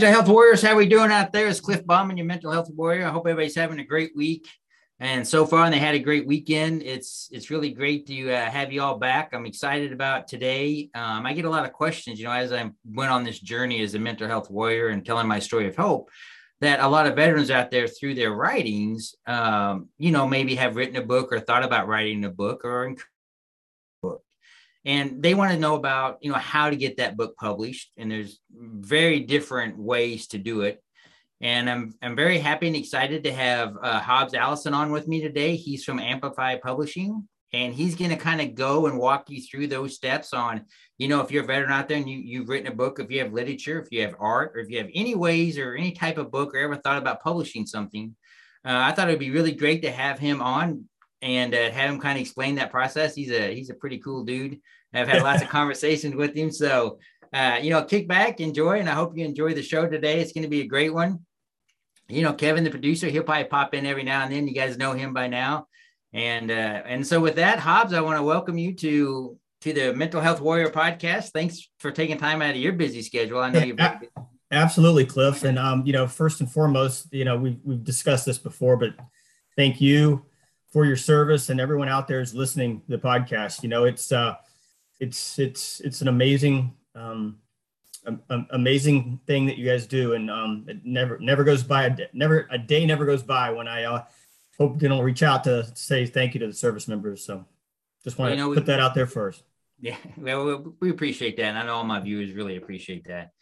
Mental health warriors, how are we doing out there? It's Cliff Bauman, your mental health warrior. I hope everybody's having a great week. And so far, and they had a great weekend. It's it's really great to uh, have you all back. I'm excited about today. Um, I get a lot of questions, you know, as I went on this journey as a mental health warrior and telling my story of hope. That a lot of veterans out there, through their writings, um, you know, maybe have written a book or thought about writing a book or and they want to know about you know how to get that book published and there's very different ways to do it. And i'm i'm very happy and excited to have uh, hobbs allison on with me today. He's from amplify publishing and he's going to kind of go and walk you through those steps on you know if you're a veteran out there and you, you've written a book if you have literature if you have art or if you have any ways or any type of book or ever thought about publishing something uh, i thought it would be really great to have him on and uh, have him kind of explain that process. He's a he's a pretty cool dude. I've had lots of conversations with him. So uh, you know, kick back, enjoy, and I hope you enjoy the show today. It's going to be a great one. You know, Kevin, the producer, he'll probably pop in every now and then. You guys know him by now. And uh, and so with that, Hobbs, I want to welcome you to to the Mental Health Warrior podcast. Thanks for taking time out of your busy schedule. I know you've Absolutely, Cliff. And um, you know, first and foremost, you know, we've we've discussed this before, but thank you for your service and everyone out there is listening to the podcast. You know, it's uh, it's it's it's an amazing um, amazing thing that you guys do, and um, it never never goes by. a day, Never a day never goes by when I uh, hope you know reach out to say thank you to the service members. So just want to you know, put we, that out there first. Yeah, well, we appreciate that, and I know all my viewers really appreciate that.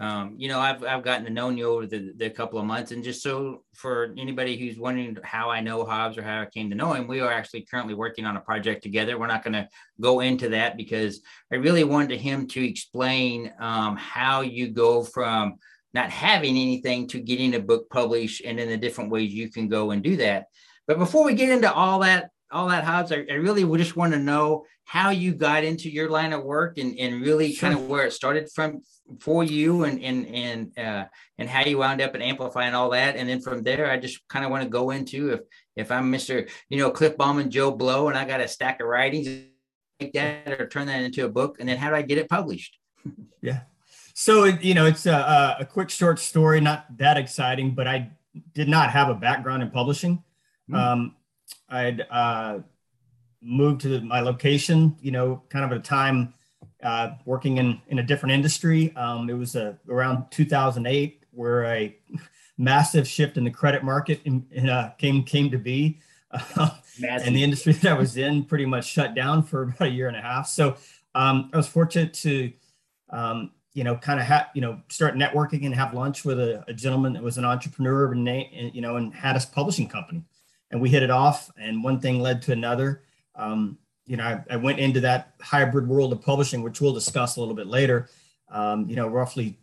Um, you know, I've, I've gotten to know you over the, the couple of months. And just so for anybody who's wondering how I know Hobbs or how I came to know him, we are actually currently working on a project together. We're not going to go into that because I really wanted him to explain um, how you go from not having anything to getting a book published and in the different ways you can go and do that. But before we get into all that, all that Hobbs, I, I really just want to know how you got into your line of work and, and really sure. kind of where it started from for you and and and uh, and how you wound up and all that. And then from there, I just kind of want to go into if if I'm Mr. You know Cliff Bauman Joe Blow and I got a stack of writings like that or turn that into a book, and then how do I get it published? yeah. So you know, it's a, a quick short story, not that exciting, but I did not have a background in publishing. Mm. Um, I'd uh, moved to my location, you know, kind of at a time uh, working in, in a different industry. Um, it was uh, around 2008 where a massive shift in the credit market in, in, uh, came came to be. and the industry that I was in pretty much shut down for about a year and a half. So um, I was fortunate to, um, you know, kind of have, you know, start networking and have lunch with a, a gentleman that was an entrepreneur and, you know, and had a publishing company. And we hit it off and one thing led to another. Um, you know, I, I, went into that hybrid world of publishing, which we'll discuss a little bit later, um, you know, roughly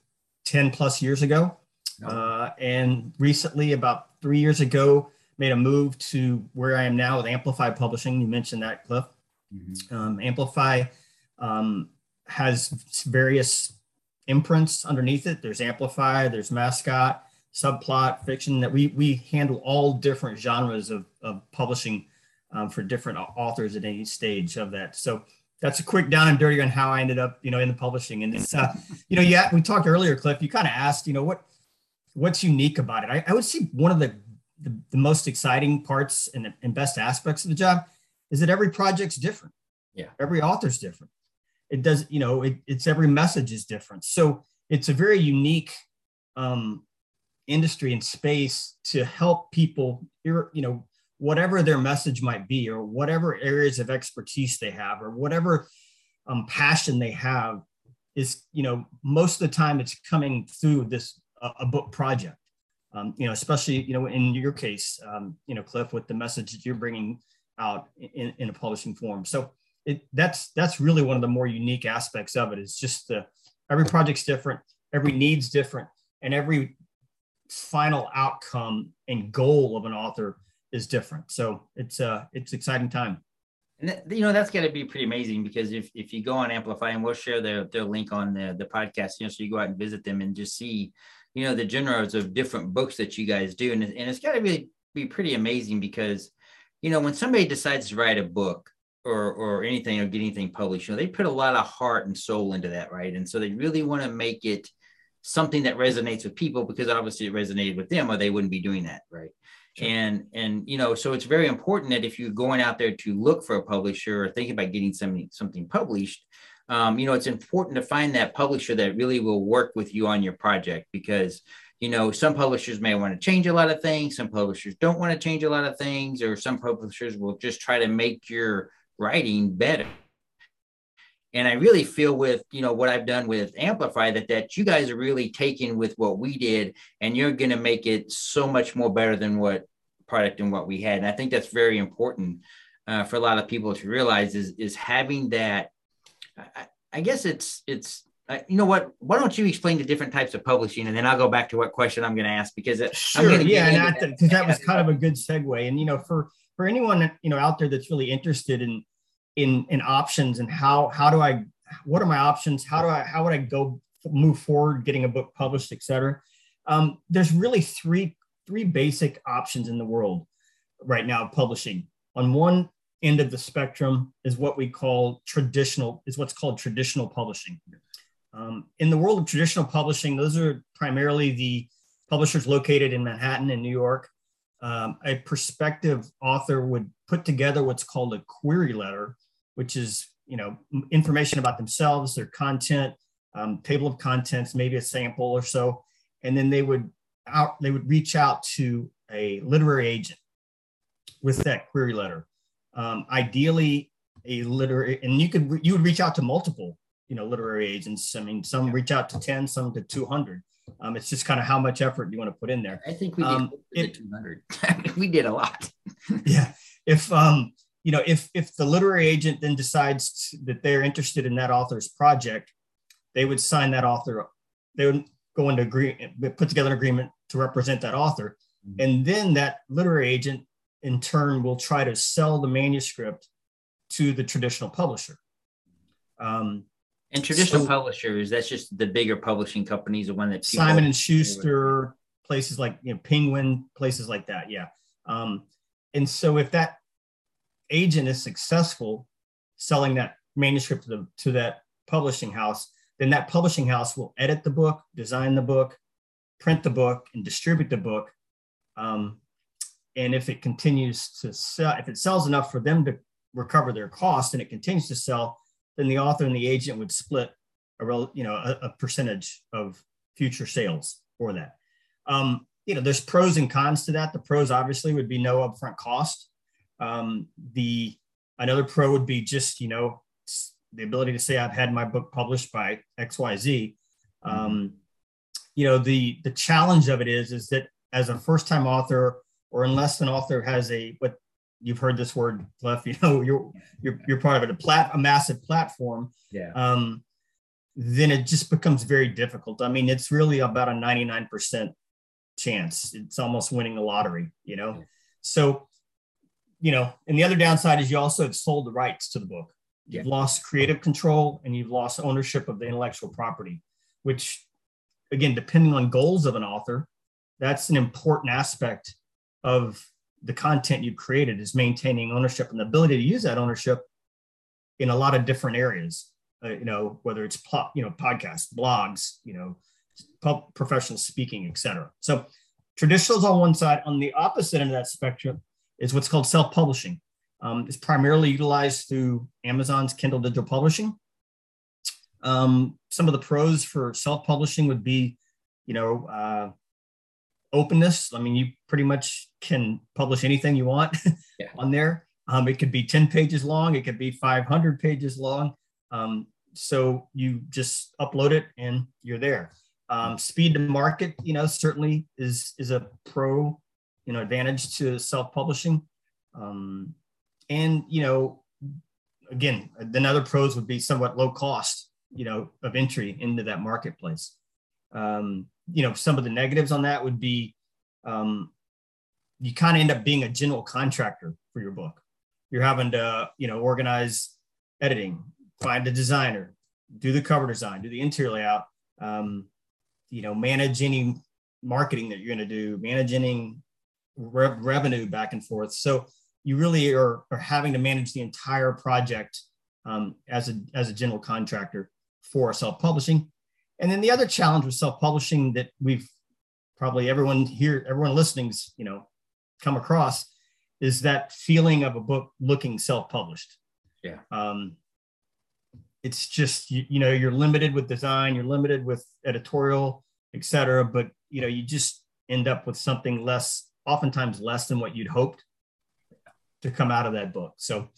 10 plus years ago. Uh, and recently, about three years ago, made a move to where I am now with Amplify Publishing. You mentioned that, Cliff. Mm-hmm. Um, Amplify um, has various imprints underneath it. There's Amplify, there's Mascot, Subplot, Fiction, that we, we handle all different genres of, of publishing um, for different authors at any stage of that. So that's a quick down and dirty on how I ended up, you know, in the publishing. And it's, uh, you know, yeah, we talked earlier, Cliff. You kind of asked, you know, what what's unique about it. I, I would say one of the, the, the most exciting parts and, and best aspects of the job is that every project's different. Yeah, every author's different. It does, you know, it, it's every message is different. So it's a very unique um, industry and space to help people, you know, whatever their message might be, or whatever areas of expertise they have, or whatever um, passion they have, is you know most of the time it's coming through this uh, a book project. Um, you know, especially you know in your case, um, you know, Cliff, with the message that you're bringing out in, in a publishing form. So it, that's that's really one of the more unique aspects of it. Is just the every project's different, every need's different, and every final outcome and goal of an author is different. So it's uh it's exciting time. And that, you know that's got to be pretty amazing because if if you go on Amplify and we'll share their their link on the the podcast, you know, so you go out and visit them and just see, you know, the genres of different books that you guys do, and and it's got to really be pretty amazing because, you know, when somebody decides to write a book or or anything or get anything published, you know, they put a lot of heart and soul into that, right? And so they really want to make it something that resonates with people because obviously it resonated with them or they wouldn't be doing that right and and you know so it's very important that if you're going out there to look for a publisher or thinking about getting something something published um, you know it's important to find that publisher that really will work with you on your project because you know some publishers may want to change a lot of things some publishers don't want to change a lot of things or some publishers will just try to make your writing better and i really feel with you know what i've done with amplify that that you guys are really taking with what we did and you're going to make it so much more better than what product and what we had and i think that's very important uh, for a lot of people to realize is is having that I, I guess it's it's uh, you know what? Why don't you explain the different types of publishing, and then I'll go back to what question I'm going to ask because it, sure, yeah, and that, that, that was kind of a good segue. And you know, for for anyone you know out there that's really interested in in in options and how how do I what are my options? How do I how would I go move forward getting a book published, etc. Um, there's really three three basic options in the world right now publishing. On one end of the spectrum is what we call traditional is what's called traditional publishing. Um, in the world of traditional publishing, those are primarily the publishers located in Manhattan and New York um, a prospective author would put together what's called a query letter, which is you know information about themselves, their content, um, table of contents, maybe a sample or so, and then they would out they would reach out to a literary agent with that query letter. Um, ideally, a literary, and you could you would reach out to multiple you know literary agents. I mean, some reach out to ten, some to two hundred. Um, it's just kind of how much effort you want to put in there. I think we did um, it, 200. we did a lot. yeah. If um, you know, if if the literary agent then decides that they're interested in that author's project, they would sign that author. They would go into agree, put together an agreement to represent that author, mm-hmm. and then that literary agent in turn will try to sell the manuscript to the traditional publisher. Um, and traditional so, publishers, that's just the bigger publishing companies, the one that Simon and Schuster, places like you know Penguin, places like that. Yeah. Um, and so if that agent is successful selling that manuscript to, the, to that publishing house, then that publishing house will edit the book, design the book, print the book, and distribute the book. Um, and if it continues to sell, if it sells enough for them to recover their cost and it continues to sell, then the author and the agent would split a real, you know, a, a percentage of future sales for that. Um, you know, there's pros and cons to that. The pros obviously would be no upfront cost. Um, the another pro would be just you know the ability to say I've had my book published by X Y Z. Um, you know, the the challenge of it is is that as a first time author or unless an author has a what you've heard this word left you know you're you're, you're part of it a plat a massive platform yeah. um then it just becomes very difficult. I mean it's really about a 99% chance. It's almost winning the lottery you know? So you know and the other downside is you also have sold the rights to the book you've yeah. lost creative control and you've lost ownership of the intellectual property which again depending on goals of an author that's an important aspect of the content you've created is maintaining ownership and the ability to use that ownership in a lot of different areas. Uh, you know, whether it's you know podcasts, blogs, you know, professional speaking, etc. So traditional is on one side. On the opposite end of that spectrum is what's called self-publishing. Um, it's primarily utilized through Amazon's Kindle Digital Publishing. Um, some of the pros for self-publishing would be, you know, uh, openness. I mean, you pretty much can publish anything you want yeah. on there. Um, it could be 10 pages long, it could be 500 pages long. Um, so you just upload it and you're there. Um, speed to market, you know, certainly is is a pro, you know, advantage to self-publishing. Um, and you know, again, another pros would be somewhat low cost, you know, of entry into that marketplace. Um, you know, some of the negatives on that would be um, you kind of end up being a general contractor for your book. You're having to, you know, organize editing, find a designer, do the cover design, do the interior layout, um, you know, manage any marketing that you're going to do, manage any re- revenue back and forth. So you really are, are having to manage the entire project um, as a as a general contractor for self-publishing. And then the other challenge with self-publishing that we've probably everyone here, everyone listening's, you know, come across is that feeling of a book looking self-published. Yeah. Um, it's just you, you know you're limited with design, you're limited with editorial, etc. But you know you just end up with something less, oftentimes less than what you'd hoped to come out of that book. So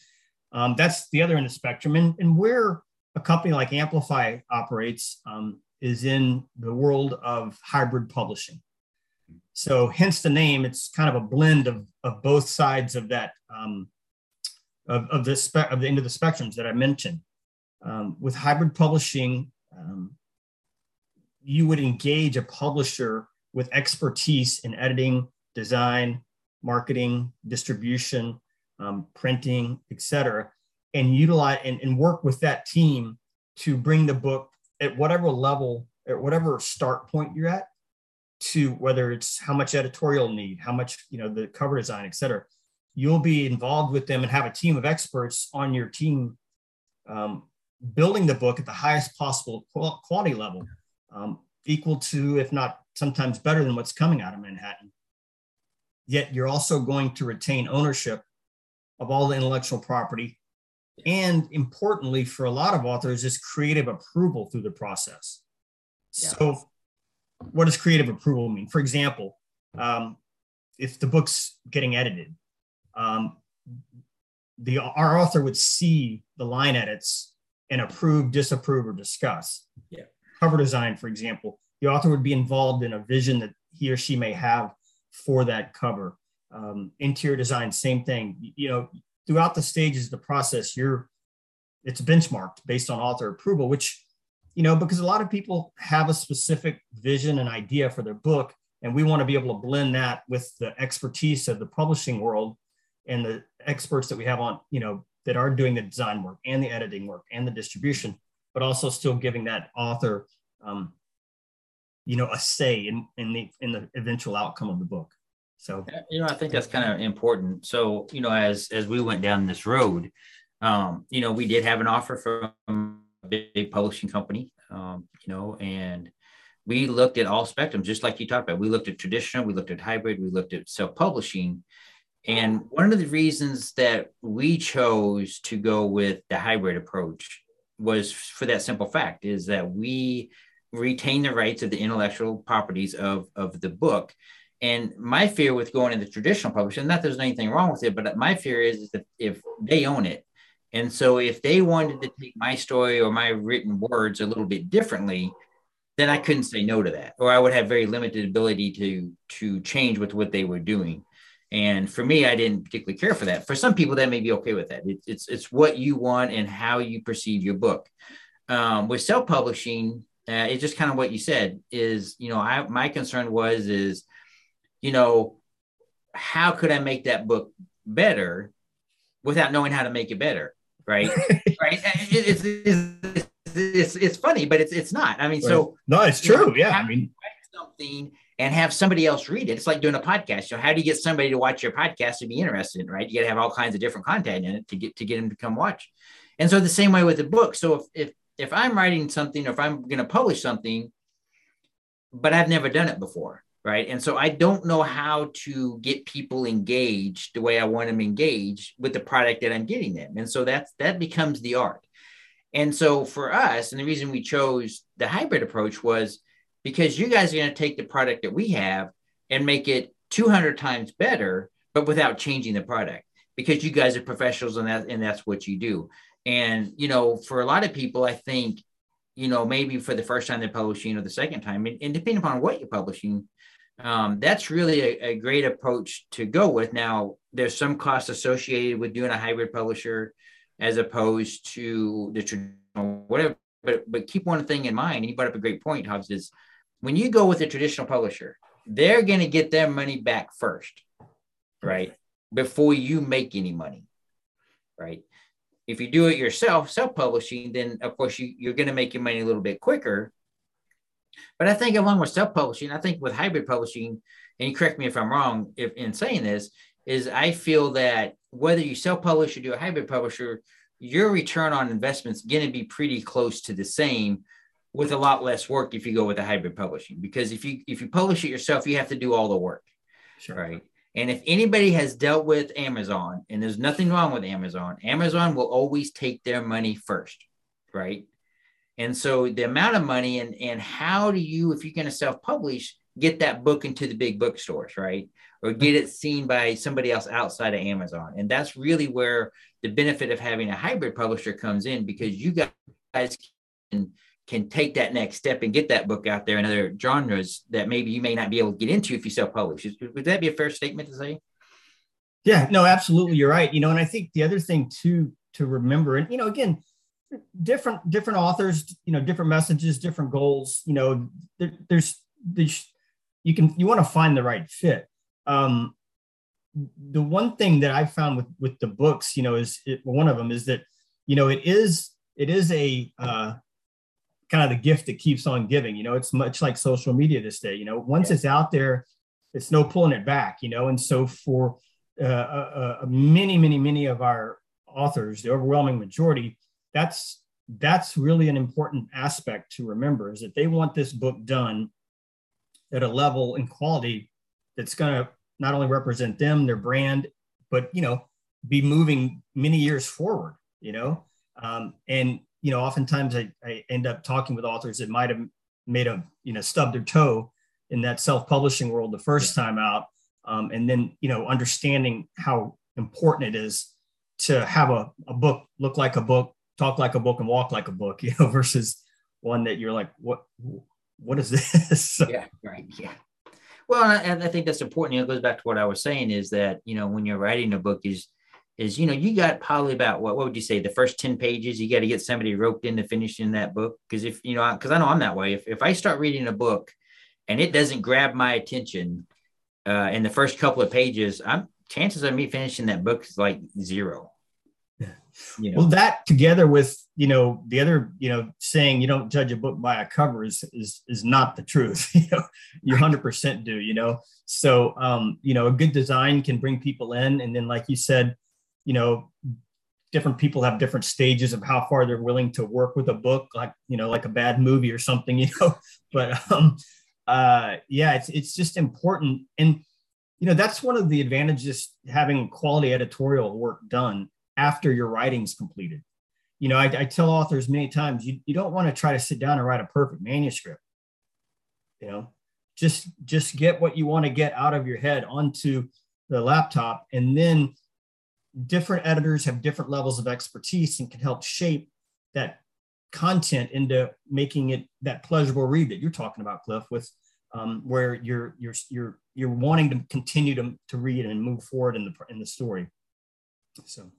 um, that's the other end of the spectrum. And, and where a company like Amplify operates um, is in the world of hybrid publishing. So hence the name, it's kind of a blend of, of both sides of that, um, of, of, the spe- of the end of the spectrums that I mentioned. Um, with hybrid publishing, um, you would engage a publisher with expertise in editing, design, marketing, distribution, um, printing, cetera, and utilize and, and work with that team to bring the book at whatever level, at whatever start point you're at, to whether it's how much editorial need, how much you know the cover design, et cetera. You'll be involved with them and have a team of experts on your team um, building the book at the highest possible quality level, um, equal to, if not sometimes better than what's coming out of Manhattan. Yet you're also going to retain ownership of all the intellectual property. And importantly, for a lot of authors, is creative approval through the process. Yeah. So, what does creative approval mean? For example, um, if the book's getting edited, um, the our author would see the line edits and approve, disapprove, or discuss. Yeah. Cover design, for example, the author would be involved in a vision that he or she may have for that cover. Um, interior design, same thing. You know, throughout the stages of the process, you're it's benchmarked based on author approval, which you know because a lot of people have a specific vision and idea for their book, and we want to be able to blend that with the expertise of the publishing world and the experts that we have on you know that are doing the design work and the editing work and the distribution, but also still giving that author, um, you know, a say in, in the in the eventual outcome of the book. So you know, I think that's kind of important. So you know, as as we went down this road, um, you know, we did have an offer from a big publishing company, um, you know, and we looked at all spectrums, just like you talked about. We looked at traditional, we looked at hybrid, we looked at self-publishing, and one of the reasons that we chose to go with the hybrid approach was for that simple fact is that we retain the rights of the intellectual properties of, of the book. And my fear with going into traditional publishing, not there's anything wrong with it, but my fear is, is that if they own it, and so if they wanted to take my story or my written words a little bit differently, then I couldn't say no to that, or I would have very limited ability to to change with what they were doing. And for me, I didn't particularly care for that. For some people, that may be okay with that. It's it's, it's what you want and how you perceive your book. Um, with self publishing, uh, it's just kind of what you said. Is you know, I my concern was is, you know, how could I make that book better without knowing how to make it better? Right, right. It, it's, it's, it's it's funny, but it's it's not. I mean, right. so no, it's true. Know, yeah, I mean something and have somebody else read it. It's like doing a podcast. So how do you get somebody to watch your podcast to be interested in, right? You got to have all kinds of different content in it to get to get them to come watch. And so the same way with the book. So if if if I'm writing something or if I'm going to publish something, but I've never done it before, right? And so I don't know how to get people engaged the way I want them engaged with the product that I'm getting them. And so that's that becomes the art. And so for us, and the reason we chose the hybrid approach was because you guys are going to take the product that we have and make it 200 times better, but without changing the product because you guys are professionals and that and that's what you do. And you know, for a lot of people, I think, you know, maybe for the first time they're publishing or the second time, and, and depending upon what you're publishing, um, that's really a, a, great approach to go with. Now, there's some costs associated with doing a hybrid publisher as opposed to the traditional whatever. But but keep one thing in mind. And you brought up a great point, Hobbs, is when you go with a traditional publisher, they're going to get their money back first, right? Before you make any money, right? If you do it yourself, self publishing, then of course you, you're going to make your money a little bit quicker. But I think along with self publishing, I think with hybrid publishing, and you correct me if I'm wrong if in saying this, is I feel that whether you self publish or do a hybrid publisher, your return on investment is going to be pretty close to the same with a lot less work if you go with a hybrid publishing because if you if you publish it yourself you have to do all the work sure. right and if anybody has dealt with amazon and there's nothing wrong with amazon amazon will always take their money first right? And so the amount of money and and how do you if you're going to self-publish get that book into the big bookstores right? Or get it seen by somebody else outside of amazon. And that's really where the benefit of having a hybrid publisher comes in because you guys can can take that next step and get that book out there in other genres that maybe you may not be able to get into if you self-publish. Would that be a fair statement to say? Yeah, no, absolutely. You're right. You know, and I think the other thing too to remember, and you know, again, different different authors, you know, different messages, different goals. You know, there, there's there's you can you want to find the right fit. Um, the one thing that I found with with the books, you know, is it, one of them is that you know it is it is a uh, kind of the gift that keeps on giving. You know, it's much like social media this day. You know, once yeah. it's out there, it's no pulling it back. You know, and so for uh, uh, uh, many, many, many of our authors, the overwhelming majority, that's that's really an important aspect to remember is that they want this book done at a level and quality that's going to not only represent them, their brand, but you know, be moving many years forward. You know, um, and you know, oftentimes I, I end up talking with authors that might have made a, you know, stubbed their toe in that self-publishing world the first yeah. time out. Um, and then, you know, understanding how important it is to have a, a book look like a book, talk like a book and walk like a book, you know, versus one that you're like, what, what is this? yeah. Right. Yeah. Well, and I think that's important. You know, it goes back to what I was saying is that, you know, when you're writing a book is, is you know you got probably about what what would you say the first 10 pages you got to get somebody roped into finishing that book? Because if you know because i know i'm that way. If, if i start reading a book and it doesn't grab my attention uh, in the first couple of pages i'm chances of me finishing that book is like zero. You know? well that together with you know the other you know saying you don't judge a book by a cover is is is not the truth. You know you 100% do you know? So um you know a good design can bring people in and then like you said you know, different people have different stages of how far they're willing to work with a book, like, you know, like a bad movie or something, you know, but, um, uh, yeah, it's, it's just important. And, you know, that's one of the advantages having quality editorial work done after your writing's completed. You know, I, I tell authors many times, you, you don't want to try to sit down and write a perfect manuscript. You know, just just get what you want to get out of your head onto the laptop and then different editors have different levels of expertise and can help shape that content into making it that pleasurable read that you're talking about, Cliff, with um, where you're you're you're you're wanting to continue to, to read and move forward in the in the story. So,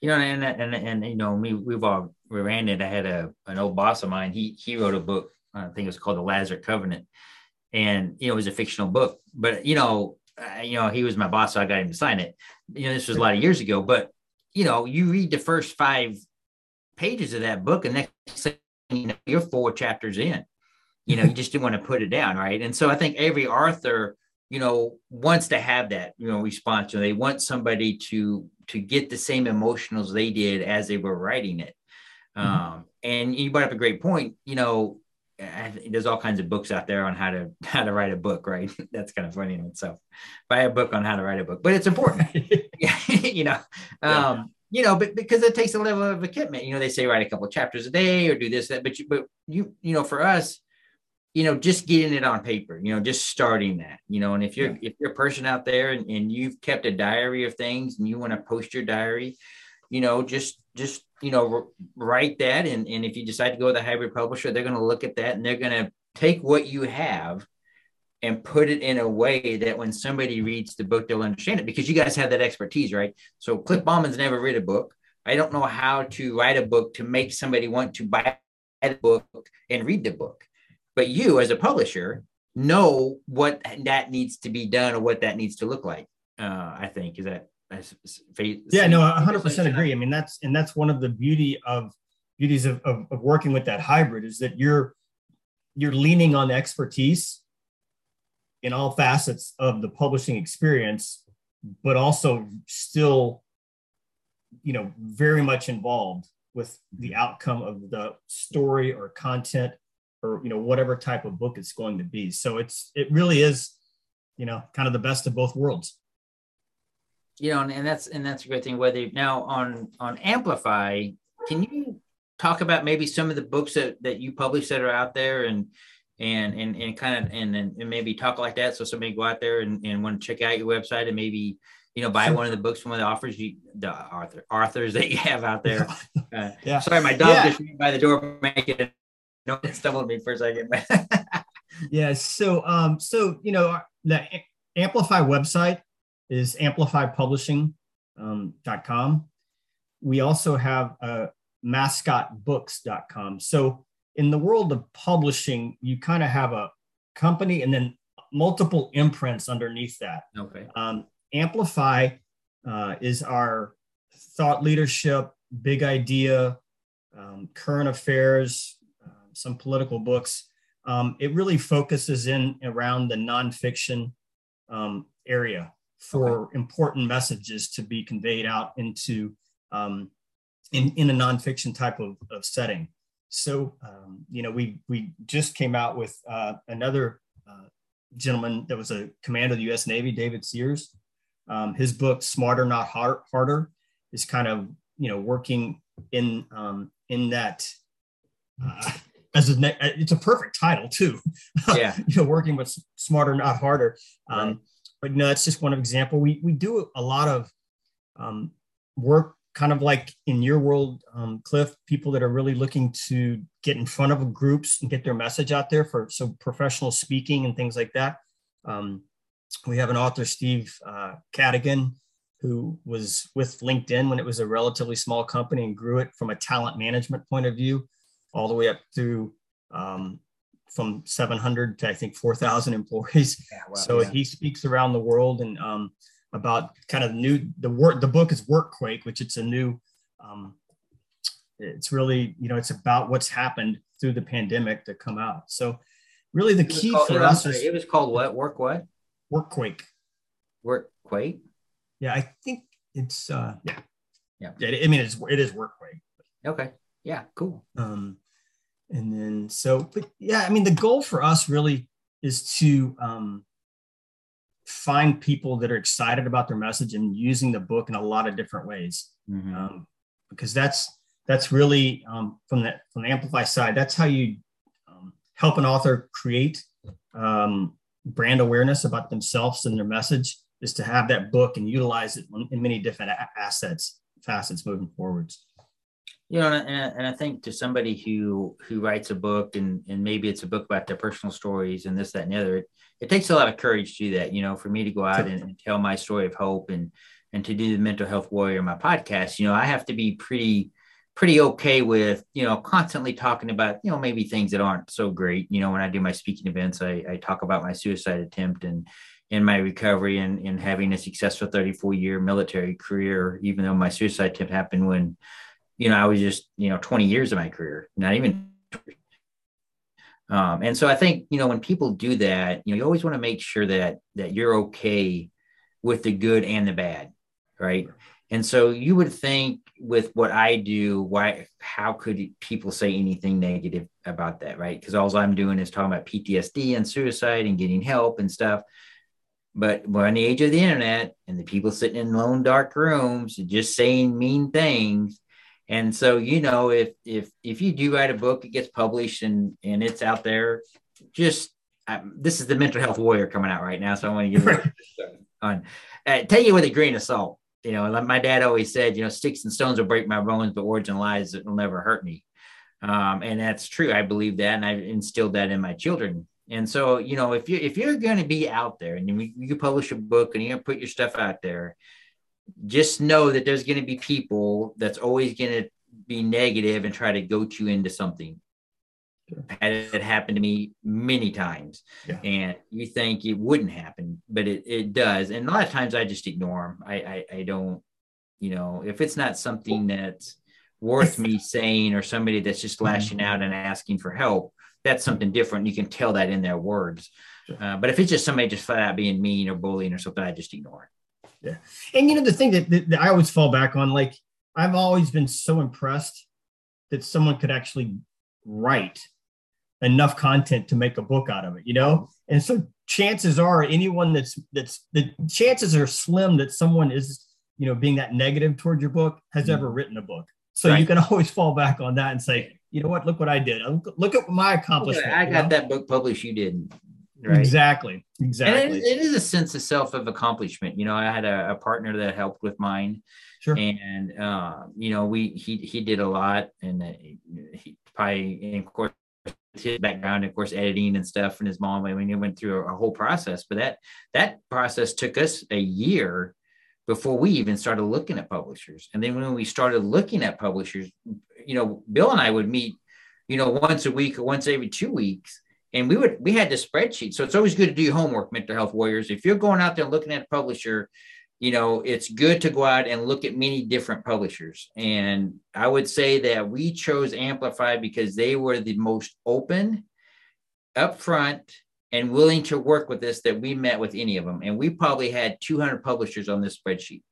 you know, and and and, you know, we we've all we ran it. I had a an old boss of mine. He he wrote a book. I think it was called The Lazarus Covenant, and you know, it was a fictional book. But you know, uh, you know, he was my boss, so I got him to sign it. You know, this was a lot of years ago, but you know, you read the first five pages of that book, and next thing you know, you're four chapters in. You know, you just didn't want to put it down, right? And so I think every author, you know, wants to have that, you know, response. they want somebody to to get the same emotionals they did as they were writing it. Mm-hmm. Um, and you brought up a great point. You know, there's all kinds of books out there on how to how to write a book, right? That's kind of funny in itself. Buy a book on how to write a book, but it's important, you know. Yeah. Um, you know, but because it takes a level of equipment. You know, they say write a couple chapters a day or do this, that, but you, but you, you know, for us, you know, just getting it on paper, you know, just starting that, you know, and if you're yeah. if you're a person out there and, and you've kept a diary of things and you want to post your diary, you know, just just you know write that and, and if you decide to go with a hybrid publisher they're going to look at that and they're going to take what you have and put it in a way that when somebody reads the book they'll understand it because you guys have that expertise right? So cliff bauman's never read a book. I don't know how to write a book to make somebody want to buy the book and read the book. But you as a publisher know what that needs to be done or what that needs to look like uh, i think. Is that yeah, no, 100% agree. I mean, that's and that's one of the beauty of beauties of, of, of working with that hybrid is that you're you're leaning on expertise in all facets of the publishing experience, but also still, you know, very much involved with the outcome of the story or content or you know whatever type of book it's going to be. So it's it really is you know kind of the best of both worlds you know and, and that's and that's a great thing whether now on on amplify can you talk about maybe some of the books that that you publish that are out there and and and and kind of and and maybe talk like that so somebody go out there and, and want to check out your website and maybe you know buy one of the books from one of the offers you the author authors that you have out there. Uh, yeah. sorry my dog yeah. just by the door making it no it stumbled me for a second yeah so um so you know the amplify website is amplifypublishing.com um, we also have a mascotbooks.com so in the world of publishing, you kind of have a company and then multiple imprints underneath that. Okay. Um, Amplify uh, is our thought leadership, big idea, um, current affairs, uh, some political books. Um, it really focuses in around the nonfiction um, area for okay. important messages to be conveyed out into um, in, in a nonfiction type of, of setting. So, um, you know, we we just came out with uh, another uh, gentleman that was a commander of the U.S. Navy, David Sears. Um, his book, "Smarter Not Harder," is kind of you know working in um, in that. Uh, as a, it's a perfect title too. Yeah, you know, working with smarter, not harder. Um, right. But know, that's just one example. We we do a lot of um, work kind of like in your world, um, Cliff, people that are really looking to get in front of groups and get their message out there for so professional speaking and things like that. Um, we have an author, Steve uh, Cadigan, who was with LinkedIn when it was a relatively small company and grew it from a talent management point of view, all the way up to um, from 700 to I think 4,000 employees. Yeah, so yeah. he speaks around the world and um, about kind of new the work the book is workquake which it's a new um, it's really you know it's about what's happened through the pandemic to come out. So really the key called, for us is it was called what work what? Workquake. Workquake? Yeah i think it's uh yeah. Yeah, yeah i mean it's it is workquake. Okay. Yeah cool. Um and then so but yeah i mean the goal for us really is to um find people that are excited about their message and using the book in a lot of different ways mm-hmm. um, because that's that's really um, from the from the amplify side that's how you um, help an author create um, brand awareness about themselves and their message is to have that book and utilize it in many different assets facets moving forwards you know and, and i think to somebody who who writes a book and and maybe it's a book about their personal stories and this that and the other it, it takes a lot of courage to do that you know for me to go out and, and, tell my story of hope and and to do the mental health warrior my podcast you know i have to be pretty pretty okay with you know constantly talking about you know maybe things that aren't so great you know when i do my speaking events i, I talk about my suicide attempt and in my recovery and, and having a successful 34 year military career even though my suicide attempt happened when you know, I was just, you know, 20 years of my career, not even. Um, and so I think, you know, when people do that, you know, you always want to make sure that that you're okay with the good and the bad, right? And so you would think with what I do, why, how could people say anything negative about that, right? Because all I'm doing is talking about PTSD and suicide and getting help and stuff. But we're in the age of the internet and the people sitting in lone dark rooms just saying mean things, and so, you know, if if if you do write a book, it gets published and and it's out there. Just um, this is the mental health warrior coming out right now, so I want to give it on. Uh, take it with a grain of salt. You know, like my dad always said, you know, sticks and stones will break my bones, but words and lies will never hurt me. Um, and that's true. I believe that, and I've instilled that in my children. And so, you know, if you if you're going to be out there and you, you publish a book and you're going to put your stuff out there, just know that there's going to be people that's always going to be negative and try to goat you into something. Sure. It happened to me many times, yeah. and you think it wouldn't happen, but it, it does. And a lot of times I just ignore them. I, I, I don't, you know, if it's not something that's worth me saying or somebody that's just lashing out and asking for help, that's something different. You can tell that in their words. Sure. Uh, but if it's just somebody just flat out being mean or bullying or something, I just ignore it. Yeah. And you know, the thing that, that, that I always fall back on, like, I've always been so impressed that someone could actually write enough content to make a book out of it, you know? And so chances are anyone that's that's the chances are slim that someone is, you know, being that negative toward your book has mm-hmm. ever written a book. So right. you can always fall back on that and say, you know what, look what I did. Look at my accomplishment. I got know? that book published, you didn't. Right. Exactly. Exactly. It, it is a sense of self of accomplishment. You know, I had a, a partner that helped with mine. Sure. And uh, you know, we he he did a lot, and uh, he probably, and of course, his background, of course, editing and stuff, and his mom. I mean, he went through a, a whole process, but that that process took us a year before we even started looking at publishers. And then when we started looking at publishers, you know, Bill and I would meet, you know, once a week or once every two weeks. And we would we had the spreadsheet. So it's always good to do your homework, mental health warriors. If you're going out there looking at a publisher, you know, it's good to go out and look at many different publishers. And I would say that we chose Amplify because they were the most open, upfront, and willing to work with us that we met with any of them. And we probably had 200 publishers on this spreadsheet.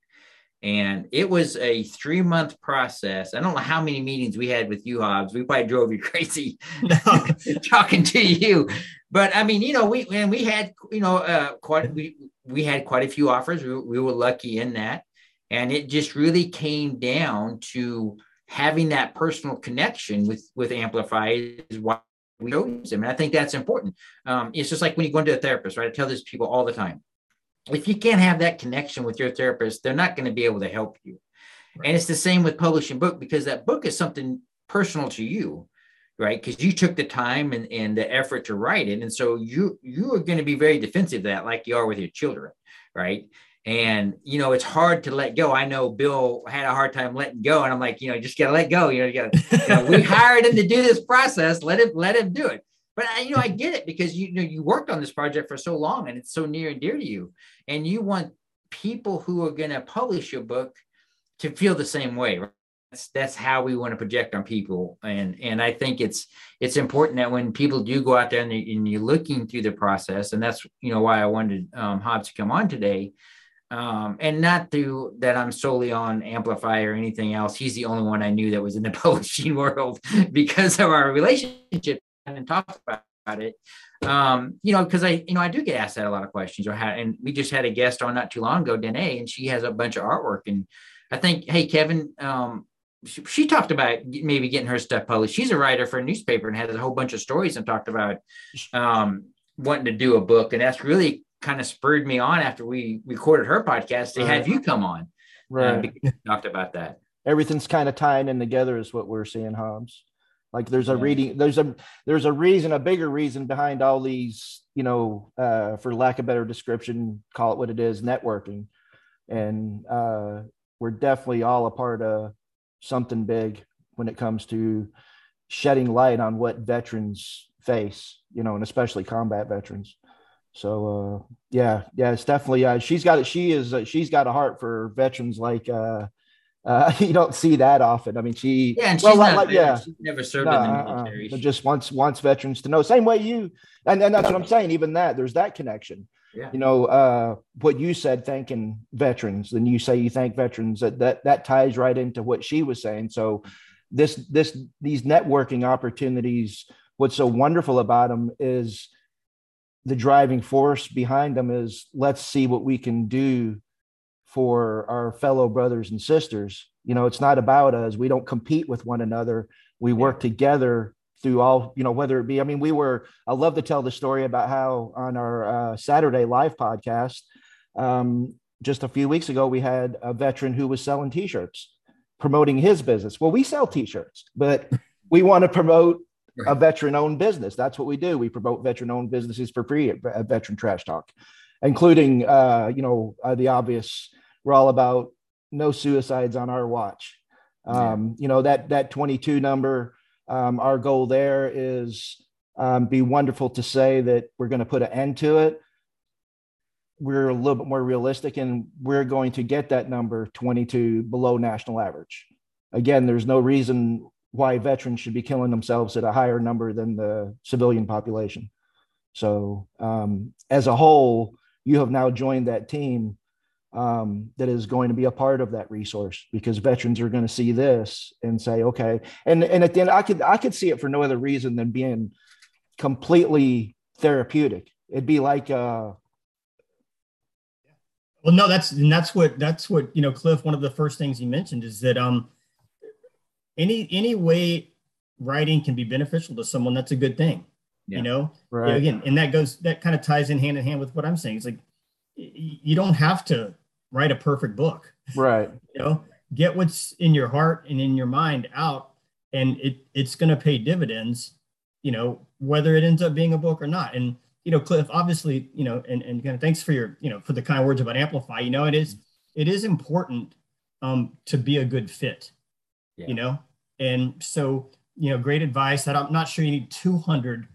And it was a three month process. I don't know how many meetings we had with you, Hobbs. We probably drove you crazy talking to you. But I mean, you know, we and we had, you know, uh, quite we we had quite a few offers. We, we were lucky in that, and it just really came down to having that personal connection with with Amplify is why we chose them. And I think that's important. Um, it's just like when you go into a therapist, right? I tell this people all the time if you can't have that connection with your therapist, they're not going to be able to help you. Right. And it's the same with publishing book because that book is something personal to you, right? Because you took the time and, and the effort to write it. And so you you are going to be very defensive of that, like you are with your children, right? And you know, it's hard to let go. I know Bill had a hard time letting go, and I'm like, you know, just gotta let go. You know, you gotta. You know, we hired him to do this process. Let him let him do it. But I, you know, I get it because you, you know you worked on this project for so long, and it's so near and dear to you and you want people who are going to publish your book to feel the same way right? that's that's how we want to project on people and and i think it's it's important that when people do go out there and, and you're looking through the process and that's you know why i wanted um, hobbs to come on today um, and not through that I'm solely on Amplify or anything else. He's the only one I knew that was in the publishing world because of our relationship and talked about it um, you know, because I, you know, I do get asked that a lot of questions. Or how, and we just had a guest on not too long ago, Danae, and she has a bunch of artwork. And I think, hey, Kevin, um, she, she, talked about maybe getting her stuff published. She's a writer for a newspaper and has a whole bunch of stories and talked about um, wanting to do a book. And that's really kind of spurred me on after we recorded her podcast to right. have you come on. Right. Uh, talked about that. Everything's kind of tying in together, is what we're seeing, Hobbs. Like there's a reading, there's a there's a reason, a bigger reason behind all these, you know, uh, for lack of better description, call it what it is, networking. And uh, we're definitely all a part of something big when it comes to shedding light on what veterans face, you know, and especially combat veterans. So uh, yeah, yeah, it's definitely uh, she's got it. She is uh, she's got a heart for veterans like uh, uh, you don't see that often. I mean, she yeah, and she's well, not, like, yeah, she's never served no, in the uh-uh. military. Uh, just wants wants veterans to know. Same way you, and, and that's what I'm saying. Even that, there's that connection. Yeah. You know, uh, what you said, thanking veterans, then you say you thank veterans. That that that ties right into what she was saying. So, this this these networking opportunities. What's so wonderful about them is the driving force behind them is let's see what we can do for our fellow brothers and sisters. You know, it's not about us. We don't compete with one another. We work together through all, you know, whether it be, I mean, we were, I love to tell the story about how on our uh, Saturday live podcast, um, just a few weeks ago, we had a veteran who was selling t shirts, promoting his business. Well, we sell t shirts, but we want to promote a veteran owned business. That's what we do. We promote veteran owned businesses for free at, at Veteran Trash Talk, including, uh, you know, uh, the obvious we're all about no suicides on our watch. Um, yeah. You know that that 22 number. Um, our goal there is um, be wonderful to say that we're going to put an end to it. We're a little bit more realistic, and we're going to get that number 22 below national average. Again, there's no reason why veterans should be killing themselves at a higher number than the civilian population. So, um, as a whole, you have now joined that team um, that is going to be a part of that resource because veterans are going to see this and say, okay, and and at the end, I could I could see it for no other reason than being completely therapeutic. It'd be like uh well no that's and that's what that's what you know cliff one of the first things he mentioned is that um any any way writing can be beneficial to someone that's a good thing yeah. you know right. again and that goes that kind of ties in hand in hand with what i'm saying it's like you don't have to write a perfect book. Right. You know get what's in your heart and in your mind out and it it's going to pay dividends you know whether it ends up being a book or not. And you know cliff obviously you know and and kind of thanks for your you know for the kind words about amplify. You know it is it is important um to be a good fit yeah. you know? And so you know great advice. That i'm not sure you need 200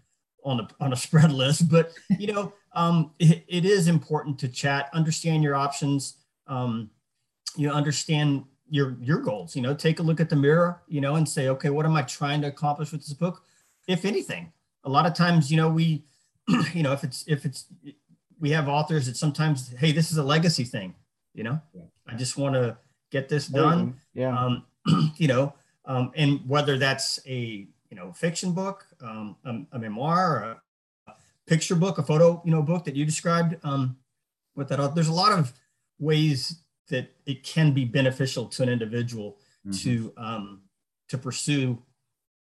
on a on a spread list but you know um it, it is important to chat understand your options um you know understand your your goals you know take a look at the mirror you know and say okay what am i trying to accomplish with this book? If anything a lot of times you know we you know if it's if it's we have authors that sometimes hey this is a legacy thing you know? Yeah. i just want to get this done. yeah. Um, you know um, and whether that's a you know fiction book um, a, a memoir a, picture book a photo you know book that you described um, with that there's a lot of ways that it can be beneficial to an individual mm-hmm. to um, to pursue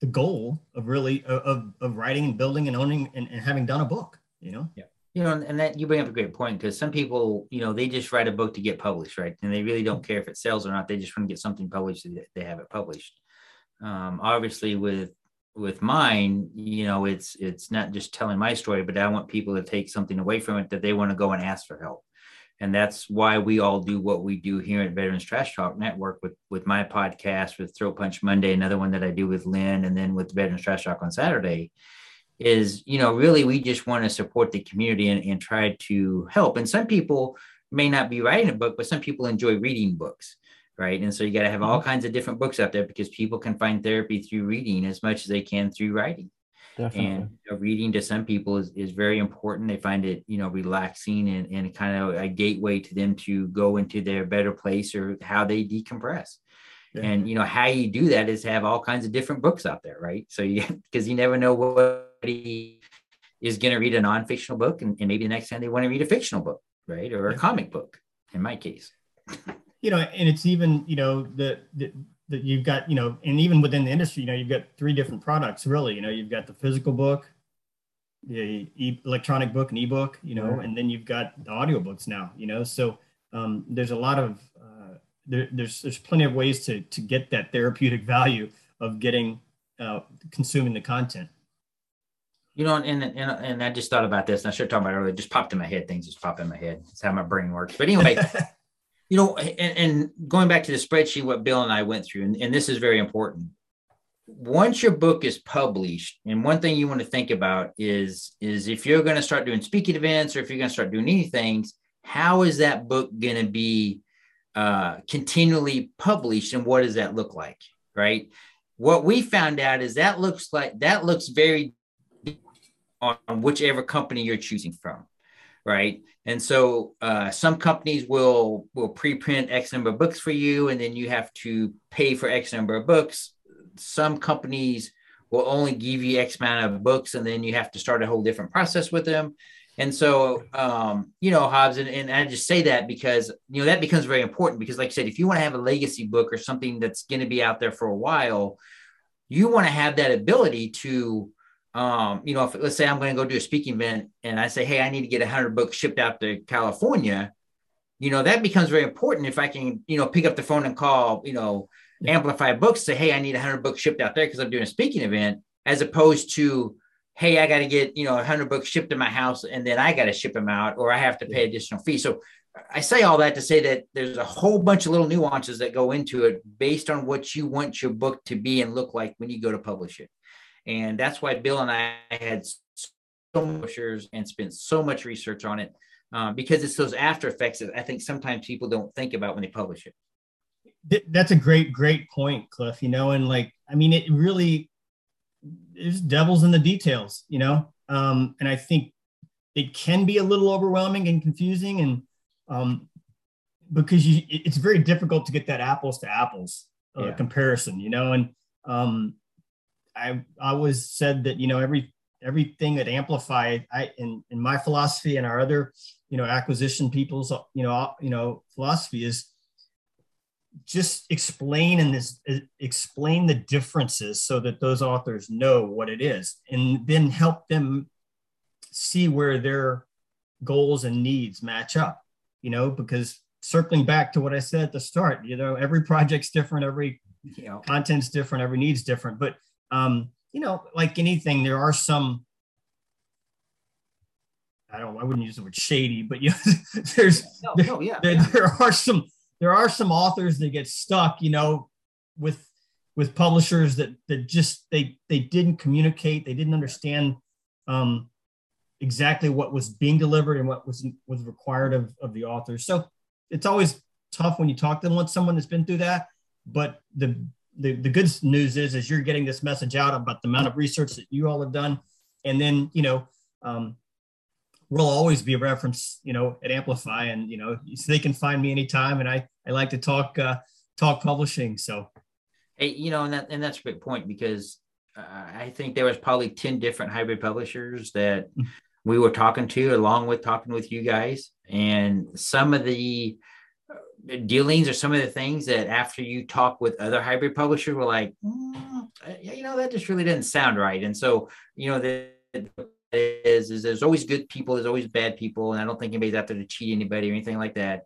the goal of really of, of writing and building and owning and, and having done a book you know? Yeah. You know and that you bring up a great point because some people you know they just write a book to get published right? And they really don't care if it sells or not. They just want to get something published they have it published. Um, obviously with with mine you know it's it's not just telling my story but i want people to take something away from it that they want to go and ask for help and that's why we all do what we do here at Veterans Trash Talk Network with with my podcast with Throw Punch Monday, another one that I do with Lynn, and then with Veterans Trash Talk on Saturday. Is you know really we just want to support the community and, and try to help. And some people may not be writing a book, but some people enjoy reading books, right? And so you got to have all mm-hmm. kinds of different books out there because people can find therapy through reading as much as they can through writing. Definitely. And you know, reading to some people is, is very important. They find it, you know, relaxing and, and kind of a gateway to them to go into their better place or how they decompress. Yeah. And you know how you do that is have all kinds of different books out there, right? So you because you never know what he is going to read a non-fictional book, and, and, maybe the next time they want to read a fictional book, right, or a comic book. In my case, you know, and it's even you know the, the that you've got, you know, and even within the industry, you know, you've got three different products really. You know, you've got the physical book, the e- electronic book and ebook, you know, right. and then you've got the audiobooks now, you know. So um, there's a lot of uh, there, there's there's plenty of ways to to get that therapeutic value of getting uh, consuming the content. You know, and, and and I just thought about this, and I should talk about it earlier. It just popped in my head. Things just pop in my head. It's how my brain works. But anyway, you know, and, and, going back to the spreadsheet, what Bill and I went through, and, and this is very important. Once your book is published, and one thing you want to think about is is if you're going to start doing speaking events or if you're going to start doing any things how is that book going to be uh, continually published, and what does that look like, right? What we found out is that looks like that looks very on whichever company you're choosing from right? And so uh, some companies will will pre-print X number of books for you, and then you have to pay for X number of books. Some companies will only give you X amount of books, and then you have to start a whole different process with them. And so, um, you know, Hobbs, and, and I just say that because, you know, that becomes very important because, like I said, if you want to have a legacy book or something that's going to be out there for a while, you want to have that ability to um, you know, if let's say I'm going to go do a speaking event and I say, hey, I need to get 100 books shipped out to California, you know, that becomes very important if I can, you know, pick up the phone and call, you know, Amplify Books, say, hey, I need 100 books shipped out there because I'm doing a speaking event, as opposed to, hey, I got to get, you know, 100 books shipped to my house and then I got to ship them out or I have to pay additional fees. So I say all that to say that there's a whole bunch of little nuances that go into it based on what you want your book to be and look like when you go to publish it. And that's why Bill and I had so much and spent so much research on it uh, because it's those after effects that I think sometimes people don't think about when they publish it. That's a great, great point, Cliff. You know, and like, I mean, it really there's devils in the details, you know? Um, and I think it can be a little overwhelming and confusing and um, because you, it's very difficult to get that apples to apples uh, yeah. comparison, you know, and um, I I always said that you know every everything that amplify I in, in my philosophy and our other, you know, acquisition people's, you know, you know, philosophy is just explain in this explain the differences so that those authors know what it is and then help them see where their goals and needs match up you know because circling back to what i said at the start you know every project's different every you know content's different every need's different but um you know like anything there are some i don't i wouldn't use the word shady but you know there's no, no, yeah, there, yeah. there are some there are some authors that get stuck, you know, with with publishers that that just they they didn't communicate, they didn't understand um, exactly what was being delivered and what was was required of of the authors. So it's always tough when you talk to someone that's been through that. But the the, the good news is is you're getting this message out about the amount of research that you all have done, and then you know um, we'll always be a reference, you know, at Amplify, and you know, so they can find me anytime. And I I like to talk uh, talk publishing. So, hey, you know, and that and that's a big point because uh, I think there was probably ten different hybrid publishers that mm. we were talking to, along with talking with you guys, and some of the dealings or some of the things that after you talk with other hybrid publishers were like, mm, you know, that just really didn't sound right. And so, you know, the is is there's always good people, there's always bad people, and I don't think anybody's out there to cheat anybody or anything like that.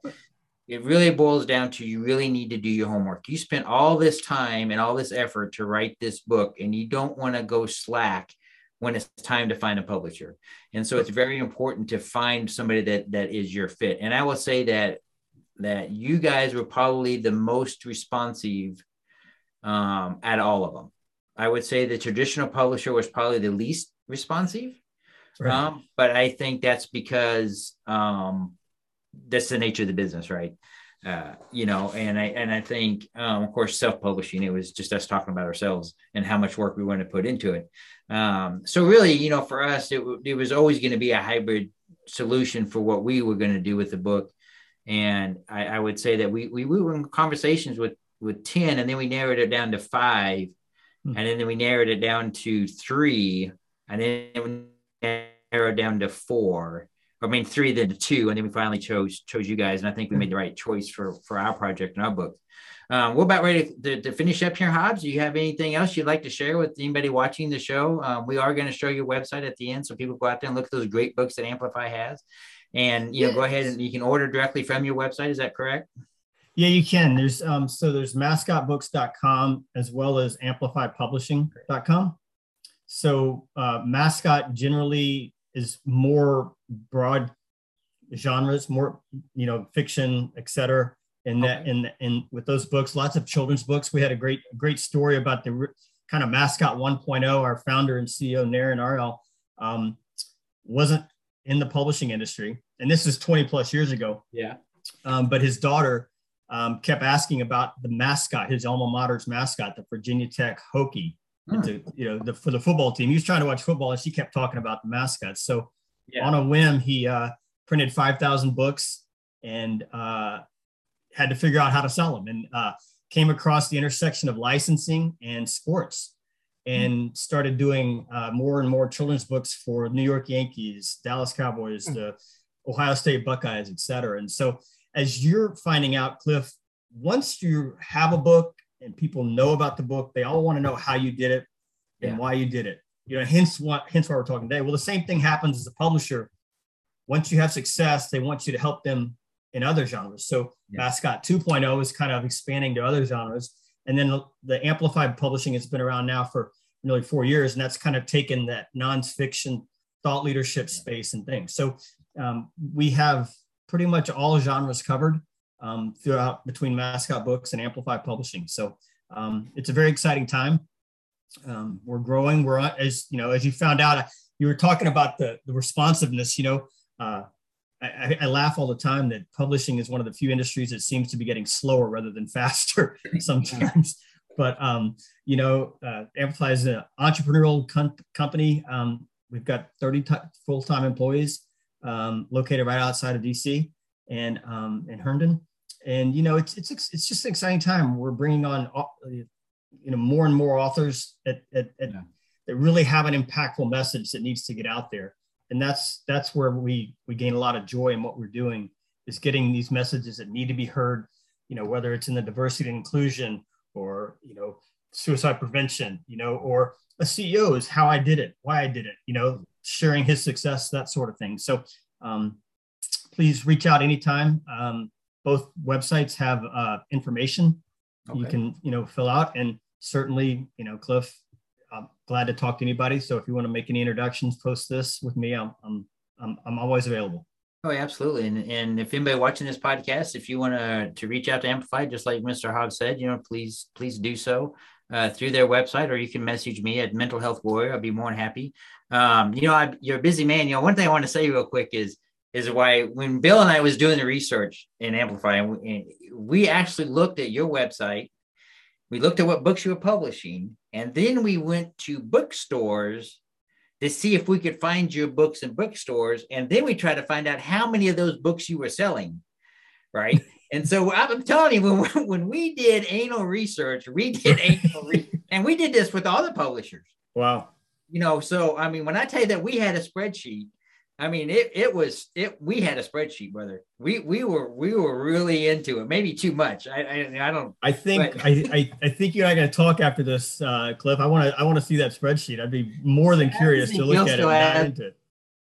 It really boils down to you really need to do your homework. You spent all this time and all this effort to write this book, and you don't want to go slack when it's time to find a publisher. And so it's very important to find somebody that that is your fit. And I will say that that you guys were probably the most responsive um, at all of them. I would say the traditional publisher was probably the least responsive. Right. Um, but I think that's because um, that's the nature of the business, right? Uh, you know, and I and I think, um, of course, self-publishing. It was just us talking about ourselves and how much work we want to put into it. Um, so really, you know, for us, it, it was always going to be a hybrid solution for what we were going to do with the book. And I, I would say that we, we we were in conversations with with ten, and then we narrowed it down to five, mm-hmm. and then we narrowed it down to three, and then we narrowed down to four. I mean, three then to two, and then we finally chose chose you guys, and I think we made the right choice for for our project and our book. Um, we're about ready to, to, finish up here, Hobbs. Do you have anything else you'd like to share with anybody watching the show? Um, we are going to show your website at the end, so people go out there and look at those great books that Amplify has, and you yes. know, go ahead and you can order directly from your website. Is that correct? Yeah, you can. There's um, so there's mascotbooks.com as well as amplifypublishing.com. So uh, mascot generally is more broad genres, more you know, fiction, etc. And that, okay. and and with those books, lots of children's books. We had a great great story about the kind of mascot 1.0. Our founder and CEO Naren Aryal um, wasn't in the publishing industry, and this is 20 plus years ago. Yeah. Um, but his daughter um, kept asking about the mascot, his alma mater's mascot, the Virginia Tech Hokie to, you know, the, for the football team. He was trying to watch football and she kept talking about the mascots. So yeah. on a whim, he uh, printed 5,000 books and uh, had to figure out how to sell them and uh, came across the intersection of licensing and sports and mm-hmm. started doing uh, more and more children's books for New York Yankees, Dallas Cowboys, the Ohio State Buckeyes, et cetera. And so as you're finding out, Cliff, once you have a book and people know about the book. They all want to know how you did it and yeah. why you did it. You know, hence what hence why we're talking today. Well, the same thing happens as a publisher. Once you have success, they want you to help them in other genres. So yeah. Mascot 2.0 is kind of expanding to other genres. And then the amplified publishing has been around now for nearly four years, and that's kind of taken that nonfiction thought leadership space and things. So um, we have pretty much all genres covered um, throughout between Mascot Books and Amplify Publishing. So um, it's a very exciting time. Um, we're growing. We're as you know, as you found out, you were talking about the the responsiveness. You know, uh, I, I, laugh all the time that publishing is one of the few industries that seems to be getting slower rather than faster sometimes. but um, you know, uh, Amplify is an entrepreneurial com- company. Um, we've got 30 t- full-time employees um, located right outside of DC and um, in Herndon. And you know, it's it's it's just an exciting time. We're bringing on you know more and more authors at, at, at yeah. that really have an impactful message that needs to get out there. And that's that's where we we gain a lot of joy in what we're doing is getting these messages that need to be heard, you know, whether it's in the diversity and inclusion or, you know, suicide prevention, you know, or a CEO is how I did it, why I did it, you know, sharing his success, that sort of thing. So um, please reach out anytime. Um, both websites have uh, information okay. you can, you know, fill out and certainly, you know, Cliff, glad to talk to anybody. So if you want to make any introductions, post this with me. I'm, I'm, I'm, I'm always available. Oh, absolutely. And, and if anybody watching this podcast, if you want to to reach out to Amplify, just like Mr. Hobbs said, you know, please please do so uh, through their website, or you can message me at Mental Health Warrior. I'll be more than happy. Um, you know, I, you're a busy man. You know, one thing I want to say real quick is is why when Bill and I was doing the research in Amplify, and we, we actually looked at your website, we looked at what books you were publishing, and then we went to bookstores to see if we could find your books in bookstores. And then we tried to find out how many of those books you were selling. Right. and so I'm telling you, when, when we did anal research, we did anal re- and we did this with all the publishers. Wow. You know, so I mean, when I tell you that we had a spreadsheet I mean, it it was it. We had a spreadsheet, brother. We we were we were really into it. Maybe too much. I I, I don't. I think but, I, I I think you and I got to talk after this, uh, Cliff. I want to I want to see that spreadsheet. I'd be more than curious to look at it. Have, it.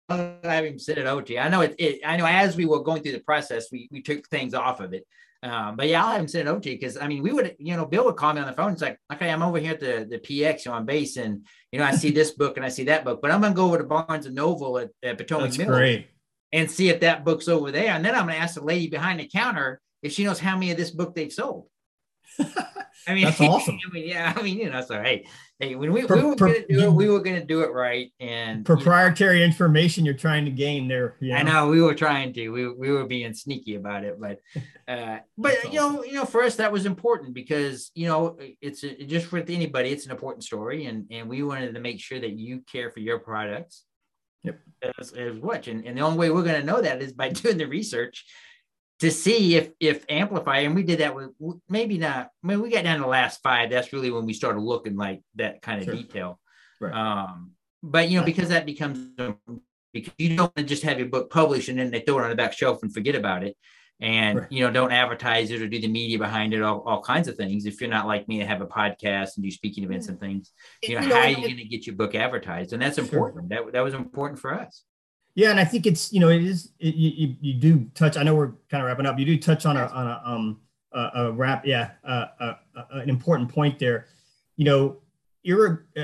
I have him send it to you. I know it, it. I know as we were going through the process, we we took things off of it. Um, but yeah, I'll have him send it over to you because I mean, we would, you know, Bill would call me on the phone. It's like, okay, I'm over here at the, the PX you know, on base, and you know, I see this book and I see that book, but I'm gonna go over to Barnes and Noble at, at Potomac That's Middle great. and see if that book's over there. And then I'm gonna ask the lady behind the counter if she knows how many of this book they've sold. I mean, that's awesome. I mean, yeah, I mean, you know, so hey, hey, when we, we were going to do it, we were going to do it right. And proprietary you know, information you're trying to gain there. You know? I know we were trying to. We we were being sneaky about it, but uh, but awesome. you know, you know, for us that was important because you know it's a, just with anybody, it's an important story, and and we wanted to make sure that you care for your products. Yep. As, as much, and, and the only way we're going to know that is by doing the research to see if if amplify and we did that with maybe not I mean we got down to the last five that's really when we started looking like that kind of sure. detail right. um but you know because that becomes because you don't want to just have your book published and then they throw it on the back shelf and forget about it and right. you know don't advertise it or do the media behind it all, all kinds of things if you're not like me to have a podcast and do speaking events and things you know, you know how are you going to get your book advertised and that's important sure. that, that was important for us yeah, and I think it's you know it is it, you, you do touch. I know we're kind of wrapping up. You do touch on a on a um a, a wrap. Yeah, uh, uh, uh, an important point there. You know, you're uh,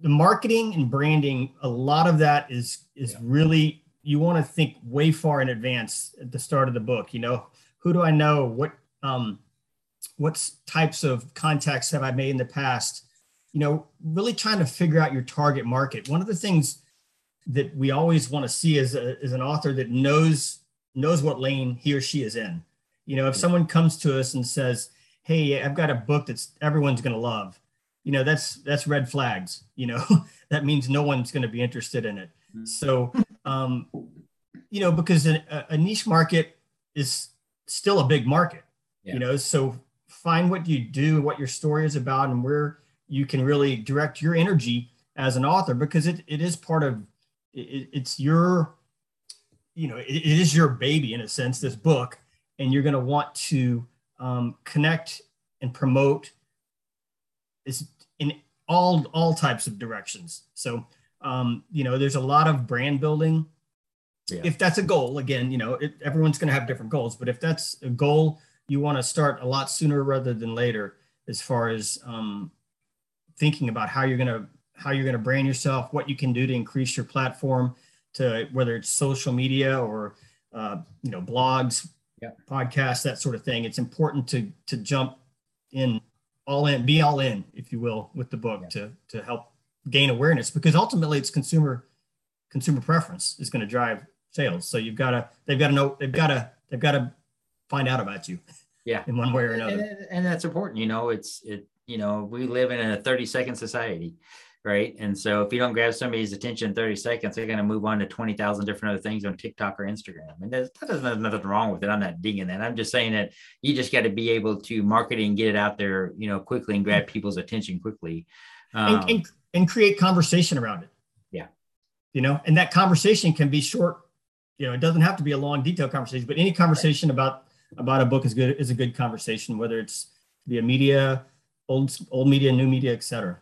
the marketing and branding. A lot of that is is yeah. really you want to think way far in advance at the start of the book. You know, who do I know? What um what types of contacts have I made in the past? You know, really trying to figure out your target market. One of the things that we always want to see as, a, as an author that knows knows what lane he or she is in. You know, if someone comes to us and says, "Hey, I've got a book that's everyone's going to love," you know, that's that's red flags. You know, that means no one's going to be interested in it. Mm-hmm. So, um, you know, because a, a, niche market is still a big market. Yeah. You know, so find what you do, what your story is about, and where you can really direct your energy as an author because it, it is part of it, it's your you know it, it is your baby in a sense this book and you're going to want to um, connect and promote is in all all types of directions so um, you know there's a lot of brand building yeah. if that's a goal again you know it, everyone's going to have different goals but if that's a goal you want to start a lot sooner rather than later as far as um, thinking about how you're going to how you're going to brand yourself, what you can do to increase your platform to whether it's social media or uh, you know blogs, yeah. podcasts, that sort of thing. It's important to to jump in all in, be all in, if you will, with the book yeah. to to help gain awareness because ultimately it's consumer consumer preference is going to drive sales. So you've got to they've got to know they've got to they've got to find out about you. Yeah, in one way or another. And, and that's important. You know, it's it. You know, we live in a 30 second society right? And so if you don't grab somebody's attention in 30 seconds, they're going to move on to 20,000 different other things on TikTok or Instagram. And there's, there's nothing wrong with it. I'm not digging that. I'm just saying that you just got to be able to market it and get it out there, you know, quickly and grab people's attention quickly. Um, and, and, and create conversation around it. Yeah. You know, and that conversation can be short. You know, it doesn't have to be a long, detailed conversation, but any conversation right. about about a book is good is a good conversation, whether it's via media, old old media, new media, etc.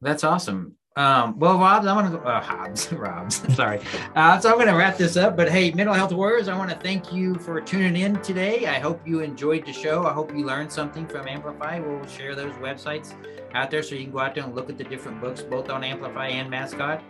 That's awesome. Um, well, Robs, I want to go. Uh, Hobbs, Robs, sorry. Uh, so I'm going to wrap this up. But hey, Mental Health Warriors, I want to thank you for tuning in today. I hope you enjoyed the show. I hope you learned something from Amplify. We'll share those websites out there so you can go out there and look at the different books, both on Amplify and Mascot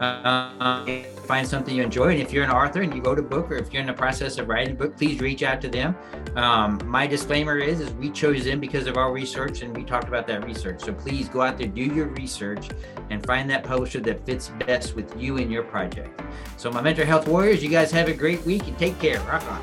uh, find something you enjoy. And if you're an author and you wrote a book, or if you're in the process of writing a book, please reach out to them. Um, my disclaimer is, is we chose them because of our research, and we talked about that research. So please go out there, do your research, and find that publisher that fits best with you and your project. So my mental health warriors, you guys have a great week and take care. Rock on.